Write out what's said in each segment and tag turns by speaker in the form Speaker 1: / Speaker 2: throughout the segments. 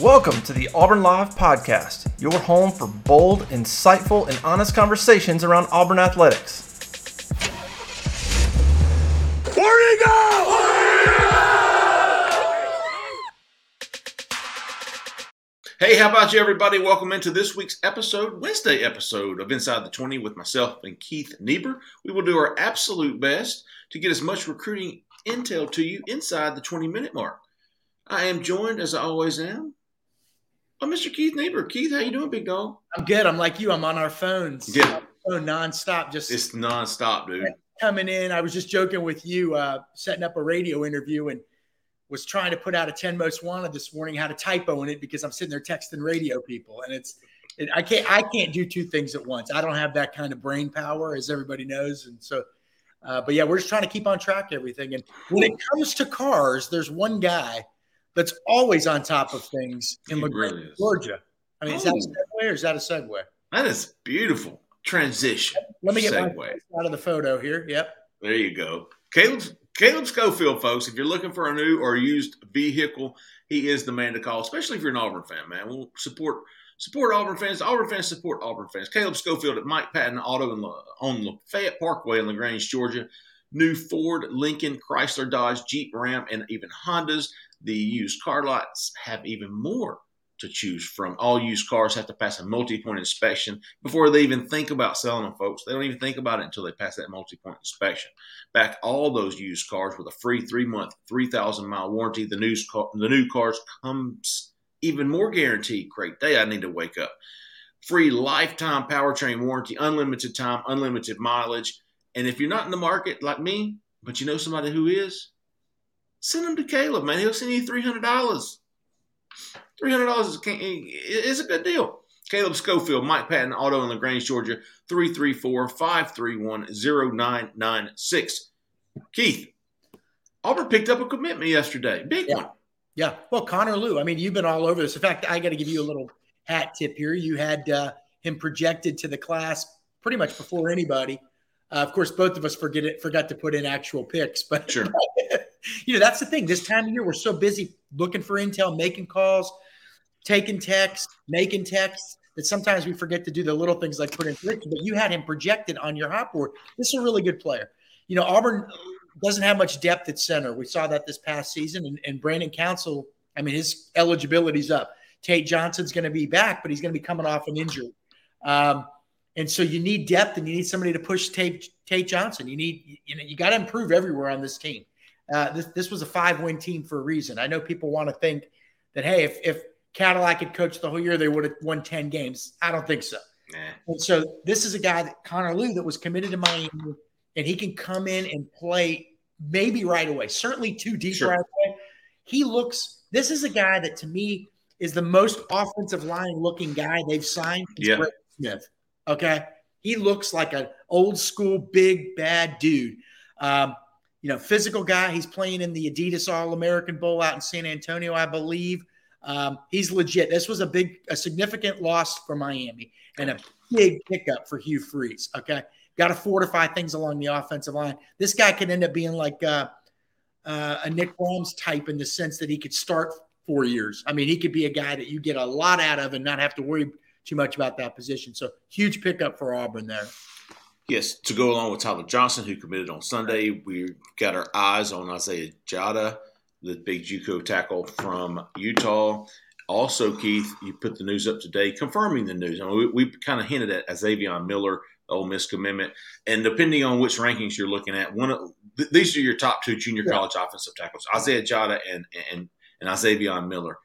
Speaker 1: Welcome to the Auburn Live Podcast, your home for bold, insightful, and honest conversations around Auburn athletics.
Speaker 2: Where you go?
Speaker 3: Hey, how about you, everybody? Welcome into this week's episode, Wednesday episode of Inside the 20 with myself and Keith Niebuhr. We will do our absolute best to get as much recruiting intel to you inside the 20 minute mark. I am joined, as I always am, by Mr. Keith Niebuhr. Keith, how you doing, big dog?
Speaker 4: I'm good. I'm like you. I'm on our phones.
Speaker 3: Yeah.
Speaker 4: Phone nonstop. Just
Speaker 3: It's nonstop, dude.
Speaker 4: coming in. I was just joking with you, uh, setting up a radio interview and was trying to put out a 10 most wanted this morning, had a typo in it because I'm sitting there texting radio people. And it's, it, I can't, I can't do two things at once. I don't have that kind of brain power, as everybody knows. And so, uh, but yeah, we're just trying to keep on track of everything. And when it comes to cars, there's one guy that's always on top of things in LaGrange,
Speaker 3: really.
Speaker 4: Georgia. I mean, is that a
Speaker 3: Oh.
Speaker 4: segue or is that a segue?
Speaker 3: That is beautiful. Transition.
Speaker 4: Let me get my
Speaker 3: Segue.
Speaker 4: out of the photo here. Yep.
Speaker 3: There you go. Caleb Caleb Schofield, folks. If you're looking for a new or used vehicle, he is the man to call, especially if you're an Auburn fan, man. We'll support support Auburn fans. Auburn fans support Auburn fans. Caleb Schofield at Mike Patton Auto in, on Lafayette Parkway in LaGrange, Georgia. New Ford, Lincoln, Chrysler, Dodge, Jeep, Ram, and even Hondas. The used car lots have even more to choose from. All used cars have to pass a multi-point inspection before they even think about selling them, folks. They don't even think about it until they pass that multi-point inspection. Back all those used cars with a free three thousand mile warranty. The new car, the new cars comes even more guaranteed. Great day! I need to wake up. Free lifetime powertrain warranty, unlimited time, unlimited mileage. And if you're not in the market like me, but you know somebody who is, send them to Caleb, man. He'll send you three hundred dollars. Three hundred dollars is is a good deal. Caleb Schofield, Mike Patton Auto in LaGrange, Georgia, 334-531-0996. Keith, Auburn picked up a commitment yesterday. Big
Speaker 4: Yeah.
Speaker 3: one.
Speaker 4: Yeah. Well, Connor Lew, I mean, you've been all over this. In fact, I got to give you a little hat tip here. You had uh, him projected to the class pretty much before anybody. Uh, of course, both of us forget it, forgot to put in actual picks, but
Speaker 3: Sure.
Speaker 4: you know that's the thing. This time of year, we're so busy looking for intel, making calls, taking texts, making texts that sometimes we forget to do the little things like put in picks. But you had him projected on your hot board. This is a really good player. You know, Auburn doesn't have much depth at center. We saw that this past season, and, and Brandon Council. I mean, his eligibility's up. Tate Johnson's going to be back, but he's going to be coming off an injury. Um, and so you need depth, and you need somebody to push Tate, Tate Johnson. You need, you know, you got to improve everywhere on this team. Uh, this this was a five win team for a reason. I know people want to think that hey, if if Cadillac had coached the whole year, they would have won ten games. I don't think so.
Speaker 3: Nah.
Speaker 4: And so this is a guy that Connor Lew that was committed to Miami, and he can come in and play maybe right away. Certainly two deep
Speaker 3: Sure.
Speaker 4: right away. He looks. This is a guy that to me is the most offensive line looking guy they've signed.
Speaker 3: Yeah.
Speaker 4: Brett Smith. Okay, he looks like an old school big bad dude. Um, you know, physical guy. He's playing in the Adidas All American Bowl out in San Antonio, I believe. Um, he's legit. This was a big, a significant loss for Miami and a big pickup for Hugh Freeze. Okay, got to fortify things along the offensive line. This guy could end up being like uh, uh, a Nick Williams type in the sense that he could start four years. I mean, he could be a guy that you get a lot out of and not have to worry too much about that position. So huge pickup for Auburn there.
Speaker 3: Yes, to go along with Tyler Johnson, who committed on Sunday, we got our eyes on Isaiah Jatta, the big JUCO tackle from Utah. Also, Keith, you put the news up today, confirming the news. I mean, we, we kind of hinted at Izavion Miller, Ole Miss commitment, and depending on which rankings you're looking at, one of th- these are your top two junior
Speaker 4: Yeah.
Speaker 3: college offensive tackles: Isaiah Jatta and and and Izavion Miller.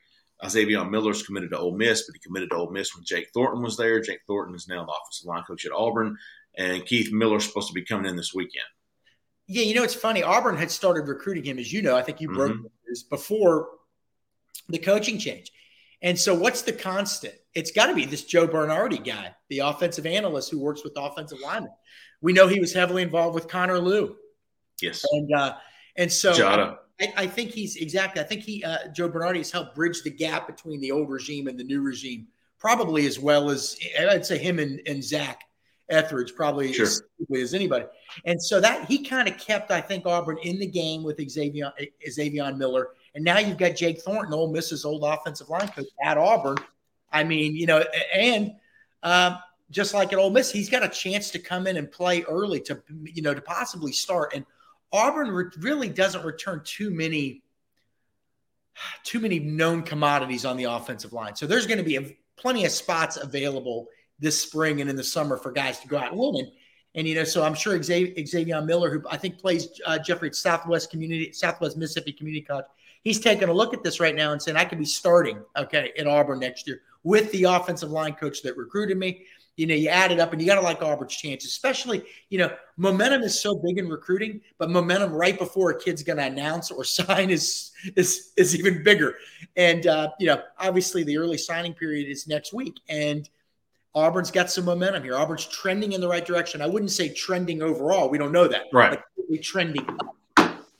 Speaker 3: Izavion Miller's committed to Ole Miss, but he committed to Ole Miss when Jake Thornton was there. Jake Thornton is now the offensive line coach at Auburn and Keith Miller's supposed to be coming in this weekend.
Speaker 4: Yeah, you know, it's funny. Auburn had started recruiting him, as you know. I think you broke
Speaker 3: Mhm.
Speaker 4: this before the coaching change. And so, what's the constant? It's got to be this Joe Bernardi guy, the offensive analyst who works with offensive linemen. We know he was heavily involved with Connor Lew.
Speaker 3: Yes.
Speaker 4: And uh, and so. I, I, think he's exactly. I think he uh, Joe Bernardi has helped bridge the gap between the old regime and the new regime, probably as well as I'd say him and, and Zach Etheridge probably
Speaker 3: sure.
Speaker 4: as, as anybody. And so that he kind of kept, I think, Auburn in the game with Izavion Izavion Miller. And now you've got Jake Thornton, Ole Miss's old offensive line coach at Auburn. I mean, you know, and um, just like at Ole Miss, he's got a chance to come in and play early to, you know, to possibly start. And Auburn re- really doesn't return too many, too many known commodities on the offensive line. So there's going to be a, plenty of spots available this spring and in the summer for guys to go out and win. And, you know, so I'm sure Izavion, Izavion Miller, who I think plays uh, Jeffrey at Southwest Community, Southwest Mississippi Community College, he's taking a look at this right now and saying I could be starting okay at Auburn next year with the offensive line coach that recruited me. You know, you add it up and you got to like Auburn's chance, especially, you know, momentum is so big in recruiting, but momentum right before a kid's going to announce or sign is, is, is even bigger. And, uh, you know, obviously the early signing period is next week. And, Auburn's got some momentum here. Auburn's trending in the right direction. I wouldn't say trending overall. We don't know that.
Speaker 3: Right.
Speaker 4: But trending up.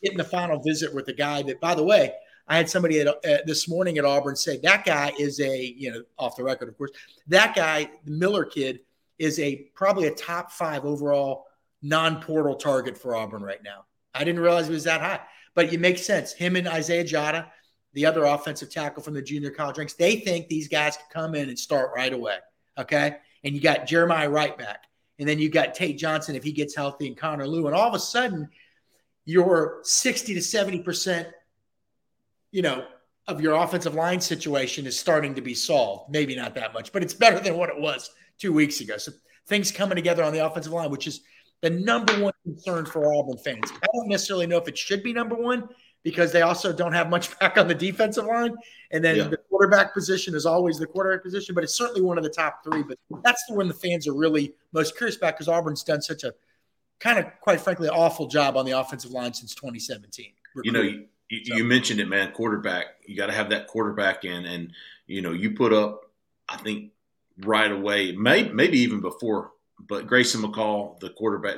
Speaker 4: Getting the final visit with a guy that, by the way, I had somebody at, uh, this morning at Auburn say that guy is a, you know, off the record, of course, that guy, the Miller kid, is a probably a top five overall non portal target for Auburn right now. I didn't realize it was that high, but it makes sense. Him and Isaiah Jatta, the other offensive tackle from the junior college ranks, they think these guys can come in and start right away. Okay. And you got Jeremiah Wright back. And then you got Tate Johnson if he gets healthy and Connor Lew. And all of a sudden, your 60 to 70% you know, of your offensive line situation is starting to be solved. Maybe not that much, but it's better than what it was two weeks ago. So things coming together on the offensive line, which is the number one concern for Auburn fans. I don't necessarily know if it should be number one because they also don't have much back on the defensive line. And then yeah. the quarterback position is always the quarterback position, but it's certainly one of the top three. But that's the one the fans are really most curious about because Auburn's done such a kind of, quite frankly, awful job on the offensive line since 2017.
Speaker 3: You know, you, so. you mentioned it, man. Quarterback, you got to have that quarterback in, and you know, you put up. I think right away, maybe maybe even before, but Grayson McCall, the quarterback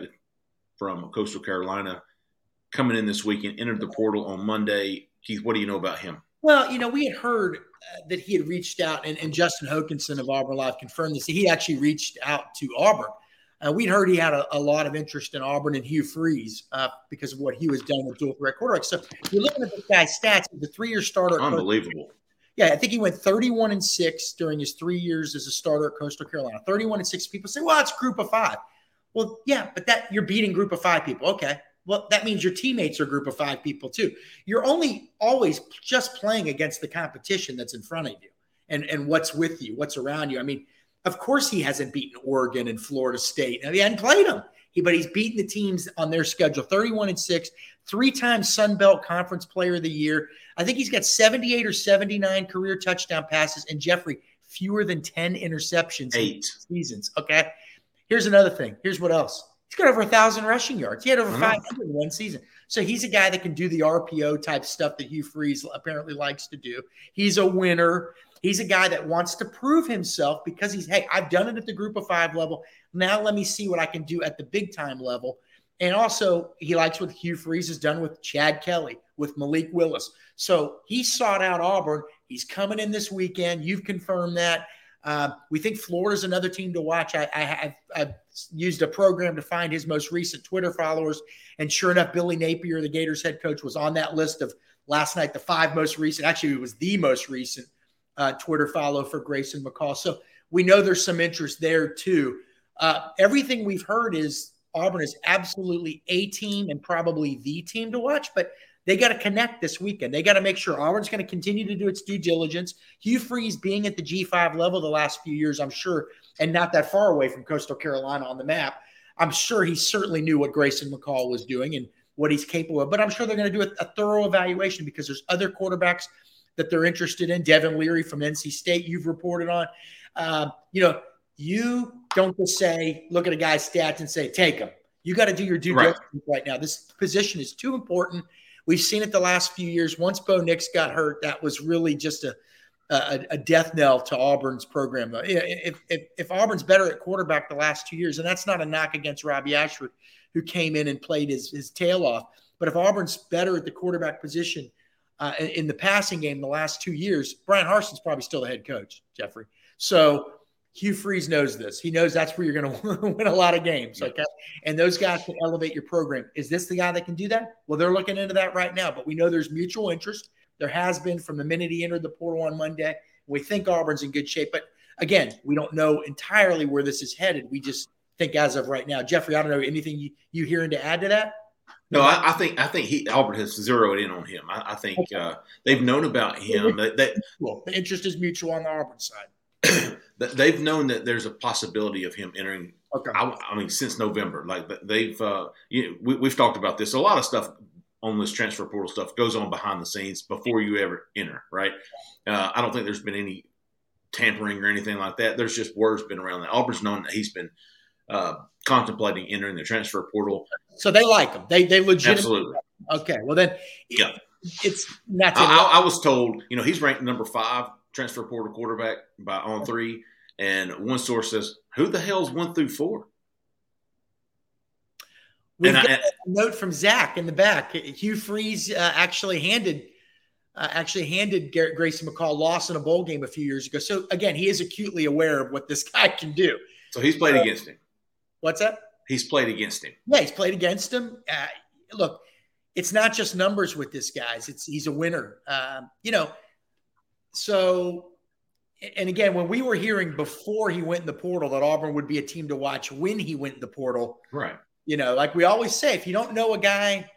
Speaker 3: from Coastal Carolina, coming in this weekend, entered the portal on Monday. Keith, what do you know about him?
Speaker 4: Well, you know, we had heard uh, that he had reached out, and, and Justin Hokanson of Auburn Live confirmed this. He actually reached out to Auburn uh, we'd heard he had a, a, lot of interest in Auburn and Hugh Freeze uh, because of what he was done with dual threat quarterback. So you're looking at this guy's stats, the three year starter.
Speaker 3: Unbelievable.
Speaker 4: Yeah, I think he went 31 and six during his three years as a starter at Coastal Carolina. 31 and six. People say, well, it's group of five. Well, yeah, but that you're beating group of five people. Okay. Well, that means your teammates are a group of five people too. You're only always just playing against the competition that's in front of you and, and what's with you, what's around you. I mean, of course, he hasn't beaten Oregon and Florida State. Now, he hadn't played them, he, but he's beaten the teams on their schedule 31 and 6, three times Sun Belt Conference Player of the Year. I think he's got 78 or 79 career touchdown passes. And Jeffrey, fewer than 10 interceptions
Speaker 3: Eight.
Speaker 4: seasons. Okay. Here's another thing. Here's what else. He's got over a thousand rushing yards. He had over 500 in one season. So he's a guy that can do the RPO type stuff that Hugh Freeze apparently likes to do. He's a winner. He's a guy that wants to prove himself because he's, hey, I've done it at the group of five level. Now let me see what I can do at the big time level. And also, he likes what Hugh Freeze has done with Chad Kelly, with Malik Willis. So he sought out Auburn. He's coming in this weekend. You've confirmed that. Uh, we think Florida's another team to watch. I, I have I've used a program to find his most recent Twitter followers, and sure enough, Billy Napier, the Gators head coach, was on that list of last night. The five most recent, actually, it was the most recent uh, Twitter follow for Grayson McCall. So we know there's some interest there too. Uh, everything we've heard is Auburn is absolutely a team and probably the team to watch, but they got to connect this weekend. They got to make sure Auburn's going to continue to do its due diligence. Hugh Freeze being at the G5 level the last few years, I'm sure, and not that far away from Coastal Carolina on the map. I'm sure he certainly knew what Grayson McCall was doing and what he's capable of. But I'm sure they're going to do a, a thorough evaluation because there's other quarterbacks that they're interested in. Devin Leary from NC State, you've reported on. Uh, you know, you don't just say, look at a guy's stats and say, take him. You got to do your due right. diligence right now. This position is too important. We've seen it the last few years. Once Bo Nix got hurt, that was really just a a, a, death knell to Auburn's program. If, if, if Auburn's better at quarterback the last two years, and that's not a knock against Robby Ashford, who came in and played his, his tail off, but if Auburn's better at the quarterback position uh, in the passing game the last two years, Bryan Harsin's probably still the head coach, Jeffrey. So Hugh Freeze knows this. He knows that's where you're going to win a lot of games. Okay. And those guys can elevate your program. Is this the guy that can do that? Well, they're looking into that right now, but we know there's mutual interest. There has been from the minute he entered the portal on Monday. We think Auburn's in good shape, but again, we don't know entirely where this is headed. We just think as of right now. Jeffrey, I don't know anything you, you hearing to add to that?
Speaker 3: No, I, I, think I think he Albert has zeroed in on him. I, I think uh, they've known about him. That, that
Speaker 4: well, the interest is mutual on the Auburn
Speaker 3: side. they've known that there's a possibility of him entering. Okay. I, I mean, since November, like they've uh, you know, we, we've talked about this. A lot of stuff on this transfer portal stuff goes on behind the scenes before you ever enter, right? Uh, I don't think there's been any tampering or anything like that. There's just words been around that. Auburn's known that he's been uh, contemplating entering the transfer portal.
Speaker 4: So they like him. They they legitimately.
Speaker 3: Absolutely.
Speaker 4: Okay. Well then,
Speaker 3: yeah,
Speaker 4: it's not.
Speaker 3: I, I, was told, you know, he's ranked number five transfer portal quarterback by on three, and one source says, "Who the hell's one through four?
Speaker 4: We've got I, a note from Zach in the back. Hugh Freeze uh, actually handed uh, actually handed Garrett Grayson McCall loss in a bowl game a few years ago. So again, he is acutely aware of what this guy can do.
Speaker 3: So he's played uh, against him.
Speaker 4: What's that?
Speaker 3: He's played against him.
Speaker 4: Yeah, he's played against him. Uh, look, it's not just numbers with this guys. It's he's a winner. Um, you know, so and again, when we were hearing before he went in the portal that Auburn would be a team to watch when he went in the portal,
Speaker 3: right?
Speaker 4: You know, like we always say, if you don't know a guy,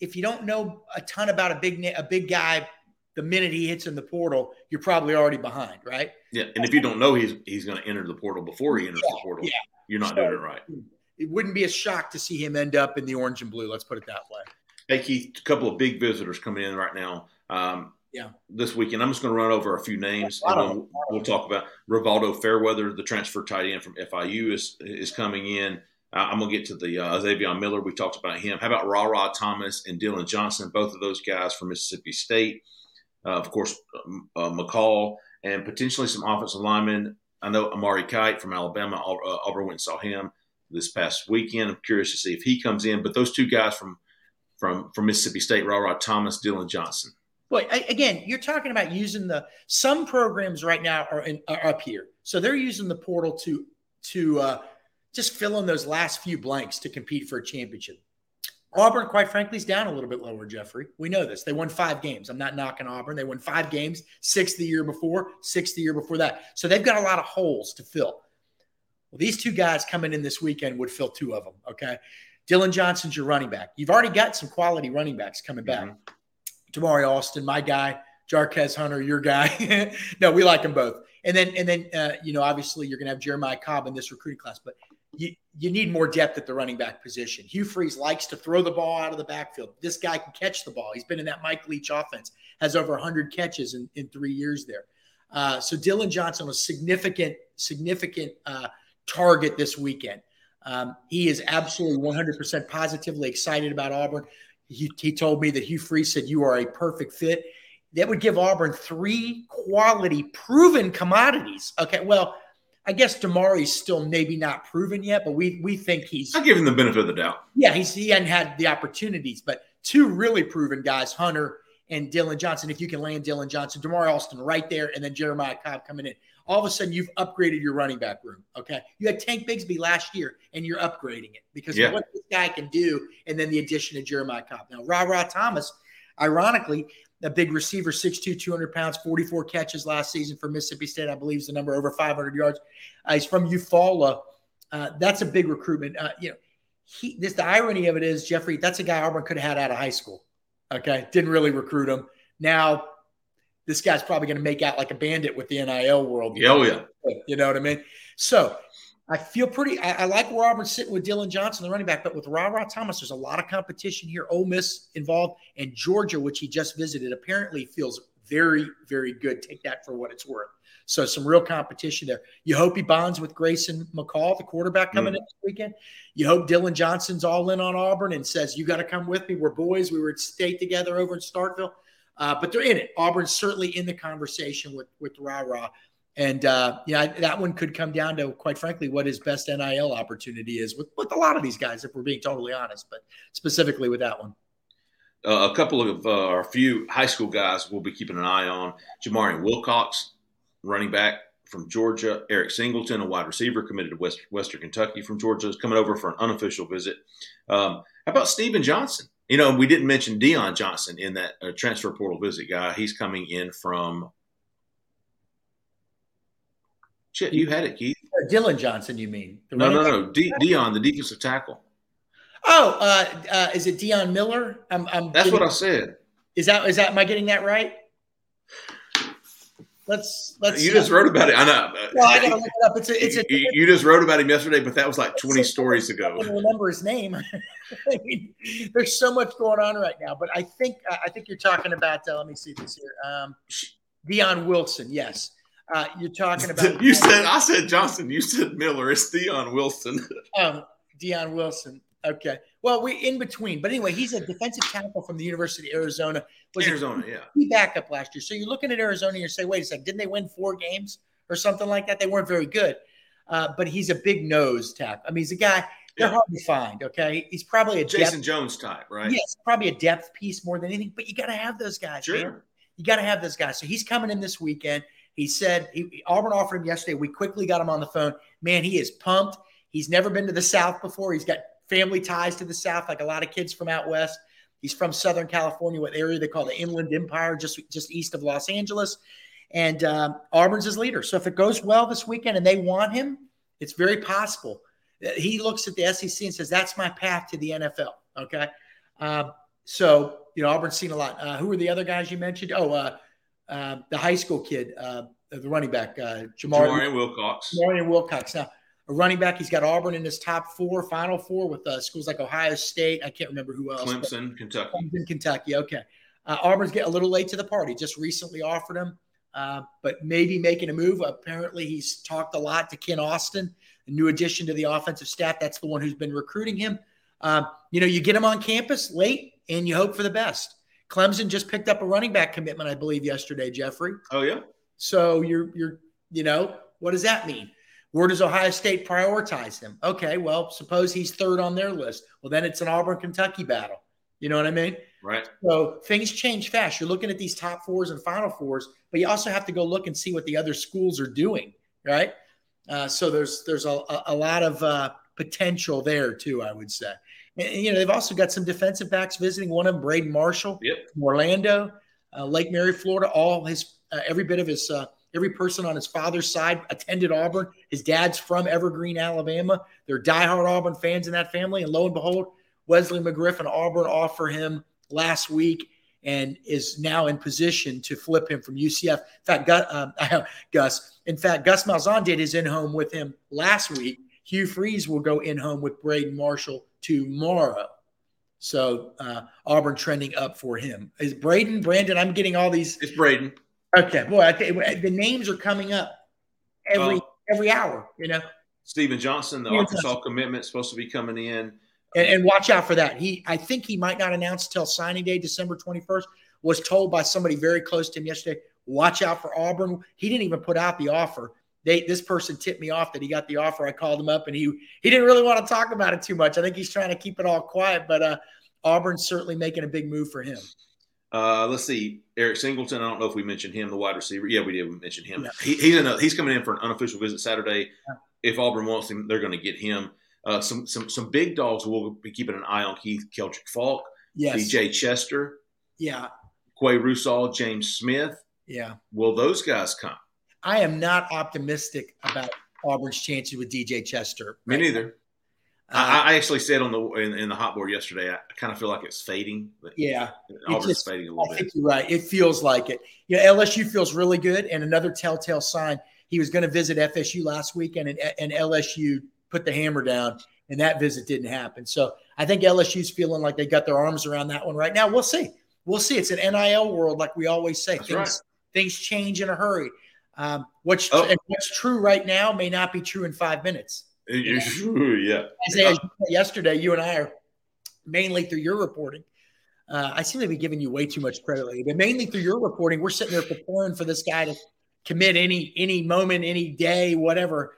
Speaker 4: if you don't know a ton about a big a big guy, the minute he hits in the portal, you're probably already behind, right?
Speaker 3: Yeah, and if you don't know he's he's going to enter the portal before he enters yeah, the portal, yeah. you're not so, doing it right.
Speaker 4: It wouldn't be a shock to see him end up in the orange and blue. Let's put it that way.
Speaker 3: Hey Keith, a couple of big visitors coming in right now. Um,
Speaker 4: yeah.
Speaker 3: This weekend, I'm just going to run over a few names, and we'll, we'll talk about Rivaldo Fairweather, the transfer tight end from FIU, is is coming in. Uh, I'm gonna get to the uh, Izavion Miller. We talked about him. How about Rara Thomas and Dillon Johnson? Both of those guys from Mississippi State. Uh, of course, um, uh, McCall and potentially some offensive linemen. I know Amari Kight from Alabama. Uh, Auburn went and saw him this past weekend. I'm curious to see if he comes in. But those two guys from from from Mississippi State, Rara Thomas, Dillon Johnson.
Speaker 4: Well, again, you're talking about using the some programs right now are, in, are up here, so they're using the portal to to uh, just fill in those last few blanks to compete for a championship. Auburn, quite frankly, is down a little bit lower, Jeffrey. We know this. They won five games. I'm not knocking Auburn. They won five games, six the year before, six the year before that. So they've got a lot of holes to fill. Well, these two guys coming in this weekend would fill two of them. Okay. Dillon Johnson's your running back. You've already got some quality running backs coming back. mm hmm Alston, my guy. Jarquez Hunter, your guy. no, we like them both. And then, and then, uh, you know, obviously you're going to have Jeremiah Cobb in this recruiting class, but you, you need more depth at the running back position. Hugh Freeze likes to throw the ball out of the backfield. This guy can catch the ball. He's been in that Mike Leach offense, has over 100 catches in, in three years there. Uh, so Dillon Johnson was significant, significant uh, target this weekend. Um, he is absolutely 100% positively excited about Auburn. He, he told me that Hugh Freeze said, You are a perfect fit. That would give Auburn three quality, proven commodities. Okay, well, I guess Damari's still maybe not proven yet, but we we think he's.
Speaker 3: I give him the benefit of the doubt.
Speaker 4: Yeah, he's he hadn't had the opportunities, but two really proven guys, Hunter and Dillon Johnson. If you can land Dillon Johnson, Damari Alston right there, and then Jeremiah Cobb coming in. All of a sudden, you've upgraded your running back room. Okay, you had Tank Bigsby last year, and you're upgrading it because yeah. of what this guy can do, and then the addition of Jeremiah Cobb. Now, Rara Thomas, ironically, a big receiver, 6'2, 200 pounds, 44 catches last season for Mississippi State. I believe is the number over 500 yards. Uh, he's from Eufaula. Uh, that's a big recruitment. Uh, you know, he, this the irony of it is Jeffrey. That's a guy Auburn could have had out of high school. Okay, didn't really recruit him. Now, this guy's probably going to make out like a bandit with the NIL world.
Speaker 3: Oh yeah,
Speaker 4: you know what I mean. So I feel pretty. I, I, like where Auburn's sitting with Dillon Johnson, the running back, but with Rara Thomas, there's a lot of competition here. Ole Miss involved, and Georgia, which he just visited, apparently feels very, very good. Take that for what it's worth. So some real competition there. You hope he bonds with Grayson McCall, the quarterback coming mm. in this weekend. You hope Dillon Johnson's all in on Auburn and says, "You got to come with me. We're boys. We were at state together over in Starkville." Uh, but they're in it. Auburn's certainly in the conversation with with Rara. And uh, yeah, that one could come down to, quite frankly, what his best NIL opportunity is with, with a lot of these guys, if we're being totally honest, but specifically with that one.
Speaker 3: Uh, a couple of uh, our few high school guys we'll be keeping an eye on. Jamarian Wilcox, running back from Georgia. Eric Singleton, a wide receiver committed to West, Western Kentucky from Georgia, is coming over for an unofficial visit. Um, how about Stephen Johnson? You know, we didn't mention Dion Johnson in that uh, transfer portal visit guy. He's coming in from. Shit, you had it, Keith.
Speaker 4: Uh, Dillon Johnson, you mean?
Speaker 3: No, no, no. D- Dion, the defensive tackle.
Speaker 4: Oh, uh, uh, is it Dion Miller? I'm, I'm
Speaker 3: That's
Speaker 4: getting,
Speaker 3: what I said.
Speaker 4: Is that is that? Am I getting that right? Let's let's.
Speaker 3: You just wrote about it. I know.
Speaker 4: Well, I gotta look it up. It's a. It's a.
Speaker 3: You, you just wrote about him yesterday, but that was like 20
Speaker 4: It's a-
Speaker 3: stories
Speaker 4: I
Speaker 3: ago.
Speaker 4: can't remember his name. I mean, there's so much going on right now, but I think I think you're talking about. Uh, let me see this here. Um, Dion Wilson. Yes, uh, you're talking about.
Speaker 3: You said I said Johnson. You said Miller. It's Dion Wilson.
Speaker 4: um, Dion Wilson. Okay. Well, we in between, but anyway, he's a defensive tackle from the University of Arizona. Was a
Speaker 3: Arizona, yeah.
Speaker 4: key backup last year. So you're looking at Arizona and you say, wait a second, didn't they win four games or something like that? They weren't very good. Uh, but he's a big nose tackle. I mean, he's a guy they're
Speaker 3: Yeah.
Speaker 4: hard to find. Okay, he's probably a
Speaker 3: Jason
Speaker 4: depth,
Speaker 3: Jones type, right?
Speaker 4: yes, probably a depth piece more than anything. But you got to have those guys. man.
Speaker 3: Sure.
Speaker 4: You got to have those guys. So he's coming in this weekend. He said he, Auburn offered him yesterday. We quickly got him on the phone. Man, he is pumped. He's never been to the South before. He's got family ties to the South, like a lot of kids from out west. He's from Southern California, what area they call the Inland Empire, just just east of Los Angeles. And um, Auburn's his leader. So if it goes well this weekend and they want him, it's very possible. He looks at the SEC and says, "That's my path to the NFL." Okay. Um, so you know, Auburn's seen a lot. Uh, who are the other guys you mentioned? Oh, uh, uh, the high school kid, uh, the running back, uh, Jamar,
Speaker 3: Jamarian Wilcox.
Speaker 4: Jamarian Wilcox. Now, a running back, he's got Auburn in his top four, final four with uh, schools like Ohio State. I can't remember who else.
Speaker 3: Clemson, Kentucky.
Speaker 4: Clemson, Kentucky. Okay. Uh, Auburn's getting a little late to the party. Just recently offered him, uh, but maybe making a move. Apparently, he's talked a lot to Ken Austin, a new addition to the offensive staff. That's the one who's been recruiting him. Um, you know, you get him on campus late and you hope for the best. Clemson just picked up a running back commitment, I believe, yesterday, Jeffrey.
Speaker 3: Oh yeah.
Speaker 4: So you're you're you know what does that mean? Where does Ohio State prioritize him? Okay, well, suppose he's third on their list. Well, then it's an Auburn Kentucky battle. You know what I mean?
Speaker 3: Right.
Speaker 4: So things change fast. You're looking at these top fours and final fours, but you also have to go look and see what the other schools are doing, right? Uh, so there's there's a, a- lot of uh, potential there too, I would say. And, you know, they've also got some defensive backs visiting. One of them, Braden Marshall,
Speaker 3: Yep.
Speaker 4: from Orlando, uh, Lake Mary, Florida. All his uh, every bit of his uh, every person on his father's side attended Auburn. His dad's from Evergreen, Alabama. They're diehard Auburn fans in that family, and lo and behold, Wesley McGriff and Auburn offer him last week and is now in position to flip him from UCF. In fact, Gus, um, Gus in fact, Gus Malzahn did his in home with him last week. Hugh Freeze will go in home with Braden Marshall tomorrow. So uh, Auburn trending up for him. Is Braden, Brandon? I'm getting all these.
Speaker 3: It's Braden.
Speaker 4: Okay, boy, I think the names are coming up every every hour. You know,
Speaker 3: Stephen Johnson, the
Speaker 4: Stephen
Speaker 3: Arkansas commitment, supposed to be coming in.
Speaker 4: and, and watch out for that. He, I think he might not announce till signing day, December 21st. Was told by somebody very close to him yesterday. Watch out for Auburn. He didn't even put out the offer. They, this person tipped me off that he got the offer. I called him up, and he he didn't really want to talk about it too much. I think he's trying to keep it all quiet. But uh, Auburn's certainly making a big move for him.
Speaker 3: Uh, let's see, Eric Singleton. I don't know if we mentioned him, the wide receiver. Yeah, we did. We mentioned him.
Speaker 4: Yeah.
Speaker 3: He, he's a, he's coming in for an unofficial visit Saturday.
Speaker 4: Yeah.
Speaker 3: If Auburn wants him, they're going to get him. Uh, some some some big dogs we'll be keeping an eye on. Keith Keldrick Faulk,
Speaker 4: Yes.
Speaker 3: DJ Chester,
Speaker 4: Yeah.
Speaker 3: Qua Russaw, James Smith.
Speaker 4: Yeah.
Speaker 3: Will those guys come?
Speaker 4: I am not optimistic about Auburn's chances with DJ Chester.
Speaker 3: Me
Speaker 4: right
Speaker 3: neither.
Speaker 4: now.
Speaker 3: I,
Speaker 4: Uh,
Speaker 3: I actually said on the in, in the hot board yesterday. I kind of feel like it's fading.
Speaker 4: Yeah.
Speaker 3: Auburn's
Speaker 4: just-
Speaker 3: fading a
Speaker 4: I
Speaker 3: little bit.
Speaker 4: think you're right. It feels like it. Yeah, LSU feels really good. And another telltale sign, he was going to visit FSU last weekend, and, and LSU put the hammer down, and that visit didn't happen. So I think LSU's feeling like they got their arms around that one right now. We'll see. We'll see. It's an NIL world, like we always say.
Speaker 3: That's
Speaker 4: things
Speaker 3: right.
Speaker 4: things change in a hurry. Um, what's
Speaker 3: Oh.
Speaker 4: and what's true right now may not be true in five minutes.
Speaker 3: yeah.
Speaker 4: Isaiah, yesterday, you and I are mainly through your reporting. Uh, I seem to be giving you way too much credit lately, but mainly through your reporting, we're sitting there preparing for this guy to commit any any moment, any day, whatever.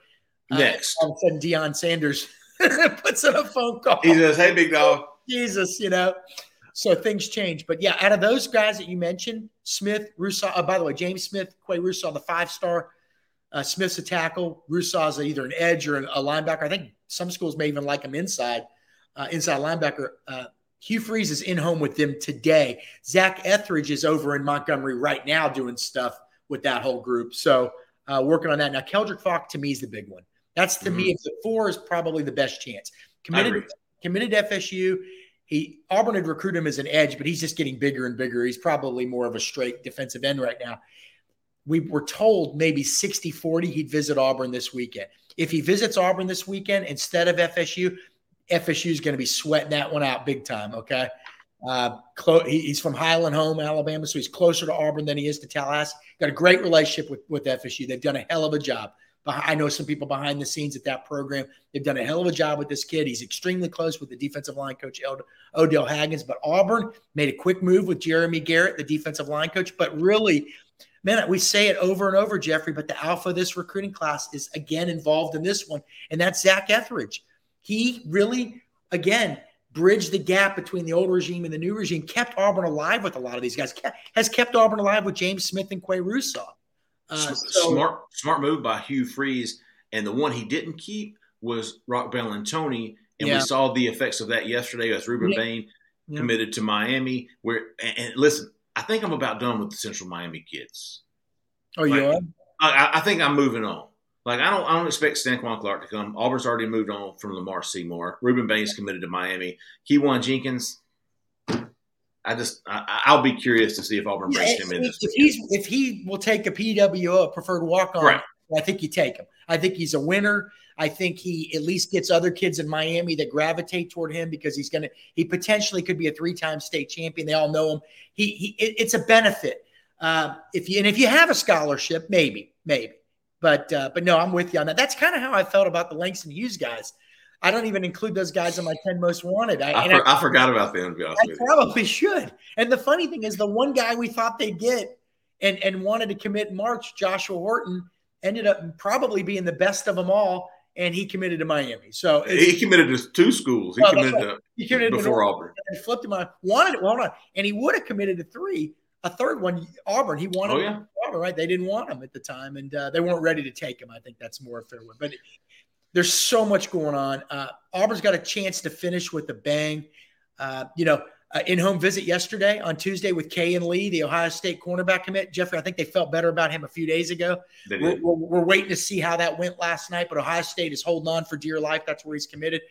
Speaker 3: Uh, Next,
Speaker 4: uh, all of a sudden, Deion Sanders puts in a phone call.
Speaker 3: He says, "Hey, big dog."
Speaker 4: Jesus, you know. So things change. But yeah, out of those guys that you mentioned, Smith, Russaw, uh, by the way, James Smith, Qua Russaw, the five star. Uh, Smith's a tackle. Russaw's either an edge or a linebacker. I think some schools may even like him inside, uh, inside linebacker. Uh, Hugh Freeze is in home with them today. Zach Etheridge is over in Montgomery right now doing stuff with that whole group. So uh, working on that. Now, Keldrick Faulk to me is the big one. That's to mm-hmm. me, the four is probably the best chance. Committed, committed FSU. He Auburn had recruited him as an edge, but he's just getting bigger and bigger. He's probably more of a straight defensive end right now. We were told maybe 60 40 he'd visit Auburn this weekend. If he visits Auburn this weekend instead of FSU, FSU is going to be sweating that one out big time. Okay. Uh, clo- he's from Highland Home, Alabama, so he's closer to Auburn than he is to Tallahassee. Got a great relationship with, with FSU. They've done a hell of a job. I know some people behind the scenes at that program. They've done a hell of a job with this kid. He's extremely close with the defensive line coach, Odell Haggins. But Auburn made a quick move with Jeremy Garrett, the defensive line coach. But really, man, we say it over and over, Jeffrey, but the alpha of this recruiting class is again involved in this one, and that's Zach Etheridge. He really, again, bridged the gap between the old regime and the new regime, kept Auburn alive with a lot of these guys, has kept Auburn alive with James Smith and Qua Russaw.
Speaker 3: Uh, so, smart, smart move by Hugh Freeze. And the one he didn't keep was Roc Bellantoni. And tony yeah. we saw the effects of that yesterday as Rueben yeah. Bain committed to Miami. Where and, and, listen, I think I'm about done with the Central Miami kids.
Speaker 4: Oh, like, yeah.
Speaker 3: I, I, think I'm moving on. Like I don't, I don't expect Stanquan Clark to come. Auburn's already moved on from Lamar Seymour. Rueben Bain's committed to Miami. Keyjuan Jenkins, I just I, will be curious to see if Auburn brings him in.
Speaker 4: If, if he will take a PWO, preferred walk on, right. I think you take him. I think he's a winner. I think he at least gets other kids in Miami that gravitate toward him because he's gonna he potentially could be a three time state champion. They all know him. He he it, it's a benefit. Uh, if you and if you have a scholarship, maybe maybe, but uh, but no, I'm with you on that. That's kind of how I felt about the Langston Hughes guys. I don't even include those guys in my 10 most wanted. I,
Speaker 3: I, for, I, I forgot about them.
Speaker 4: I probably should. And the funny thing is, the one guy we thought they'd get and, and wanted to commit March, Joshua Horton, ended up probably being the best of them all. And he committed to Miami. So
Speaker 3: he committed to two schools. He, committed, right. to, he committed before to Auburn.
Speaker 4: And flipped him on. Wanted it. Well, on. And he would have committed to three. A third one, Auburn. He wanted oh, yeah. Auburn, right? They didn't want him at the time, and uh, they weren't ready to take him. I think that's more a fair one. But there's so much going on. Uh, Auburn's got a chance to finish with a bang. Uh, you know, uh, in-home visit yesterday on Tuesday with Kayin Lee, the Ohio State cornerback commit. Jeffrey, I think they felt better about him a few days ago. We're, we're, we're, waiting to see how that went last night, but Ohio State is holding on for dear life. That's where he's committed.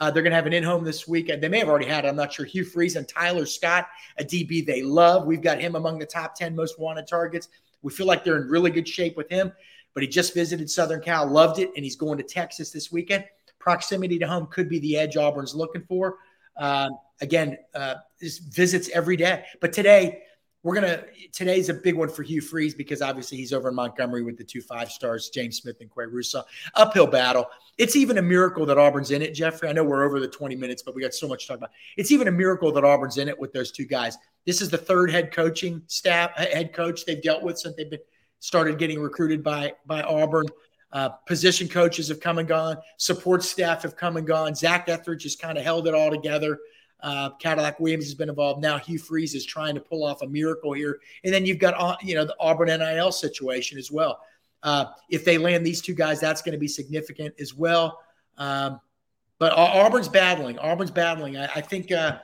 Speaker 4: Uh, they're going to have an in-home this week. They may have already had it. I'm not sure. Hugh Freeze and Tyler Scott, a DB they love. We've got him among the top 10 most wanted targets. We feel like they're in really good shape with him but he just visited Southern Cal, loved it, and he's going to Texas this weekend. Proximity to home could be the edge Auburn's looking for. Um, again, uh, visits every day. But today, we're gonna today's a big one for Hugh Freeze because obviously he's over in Montgomery with the two five stars, James Smith and Qua Russaw. Uphill battle. It's even a miracle that Auburn's in it, Jeffrey. I know we're over the 20 minutes, but we got so much to talk about. It's even a miracle that Auburn's in it with those two guys. This is the third head coaching staff, head coach they've dealt with since they've been started getting recruited by by Auburn. Uh, position coaches have come and gone. Support staff have come and gone. Zach Etheridge has kind of held it all together. Uh, Cadillac Williams has been involved. Now Hugh Freeze is trying to pull off a miracle here. And then you've got uh, you know the Auburn NIL situation as well. Uh, if they land these two guys, that's going to be significant as well. Um, but Auburn's battling. Auburn's battling. I, I think uh,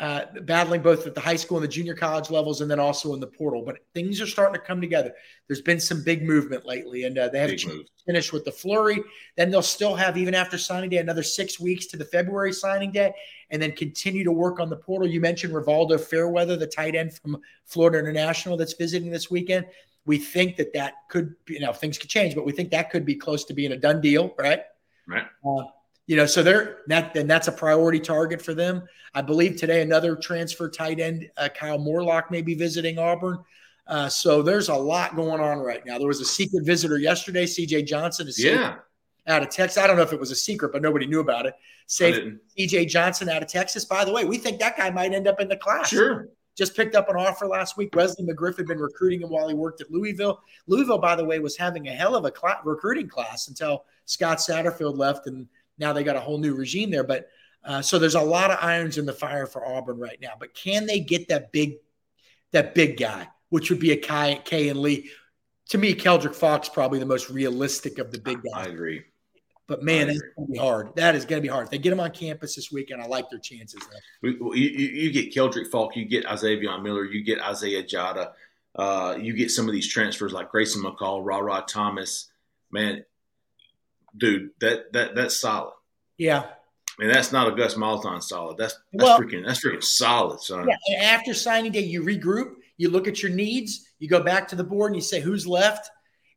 Speaker 4: uh, battling both at the high school and the junior college levels, and then also in the portal. But things are starting to come together. There's been some big movement lately, and uh, they have to finish with the flurry. Then they'll still have, even after signing day, another six weeks to the February signing day, and then continue to work on the portal. You mentioned Rivaldo Fairweather, the tight end from Florida International, that's visiting this weekend. We think that that could, you know, things could change, but we think that could be close to being a done deal, right?
Speaker 3: Right. Uh,
Speaker 4: you know, so they're that then that's a priority target for them. I believe today another transfer tight end, uh, Kyle Morlock, may be visiting Auburn. Uh, so there's a lot going on right now. There was a secret visitor yesterday, CJ Johnson.
Speaker 3: Is yeah.
Speaker 4: out of Texas. I don't know if it was a secret, but nobody knew about it. Safety CJ Johnson out of Texas. By the way, we think that guy might end up in the class.
Speaker 3: Sure.
Speaker 4: Just picked up an offer last week. Wesley McGriff had been recruiting him while he worked at Louisville. Louisville, by the way, was having a hell of a cl- recruiting class until Scott Satterfield left, and now they got a whole new regime there. But uh, so there's a lot of irons in the fire for Auburn right now. But can they get that big, that big guy, which would be a Kai, Kayin Lee? To me, Keldrick Faulk probably the most realistic of the big guys.
Speaker 3: I agree.
Speaker 4: But man, that's going to be hard. That is going to be hard. If they get him on campus this weekend, I like their chances.
Speaker 3: You, you, you get Keldrick Faulk, you get Isaiah Miller, you get Isaiah Jatta, uh, you get some of these transfers like Grayson McCall, Rara Thomas. Man, dude, that that that's solid.
Speaker 4: Yeah.
Speaker 3: I mean, that's not a Gus Malzahn solid. That's that's well, freaking that's freaking solid, son.
Speaker 4: Yeah. And after signing day, you regroup, you look at your needs, you go back to the board, and you say who's left.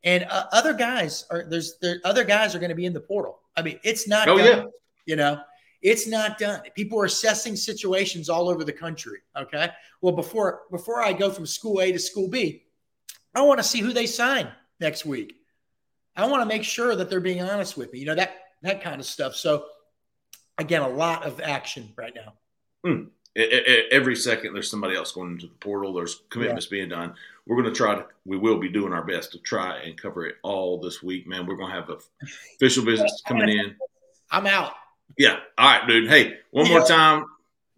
Speaker 4: And uh, other guys are there's there other guys are going to be in the portal. I mean, it's not.
Speaker 3: Oh
Speaker 4: done,
Speaker 3: yeah.
Speaker 4: You know, it's not done. People are assessing situations all over the country. Okay. Well, before before I go from school A to school B, I want to see who they sign next week. I want to make sure that they're being honest with me. You know that that kind of stuff. So again, a lot of action right now.
Speaker 3: Hmm. Every second, there's somebody else going into the portal. There's commitments yeah. being done. We're going to try to. We will be doing our best to try and cover it all this week, man. We're going to have official business coming in.
Speaker 4: I'm out.
Speaker 3: Yeah. All right, dude. Hey, one yeah. more time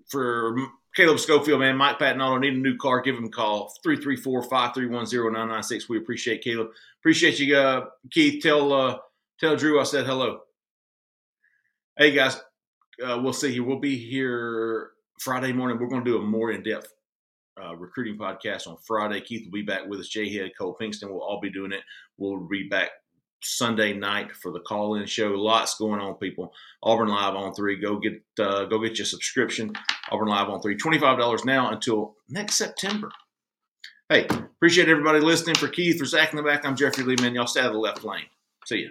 Speaker 3: for Caleb Schofield, man. Mike Patton Auto need a new car. Give him a call 334 531 0996. We appreciate Caleb. Appreciate you, uh, Keith. Tell uh, tell Drew I said hello. Hey, guys. Uh, we'll see you. We'll be here Friday morning. We're going to do a more in depth uh, recruiting podcast on Friday. Keith will be back with us. Jay Head, Cole Pinkston will all be doing it. We'll be back Sunday night for the call in show. Lots going on, people. Auburn Live on three. Go get uh, go get your subscription. Auburn Live on three. Twenty five dollars now until next September. Hey, appreciate everybody listening. For Keith, for Zach in the back, I'm Jeffrey Lee. Man, y'all stay out of the left lane. See you.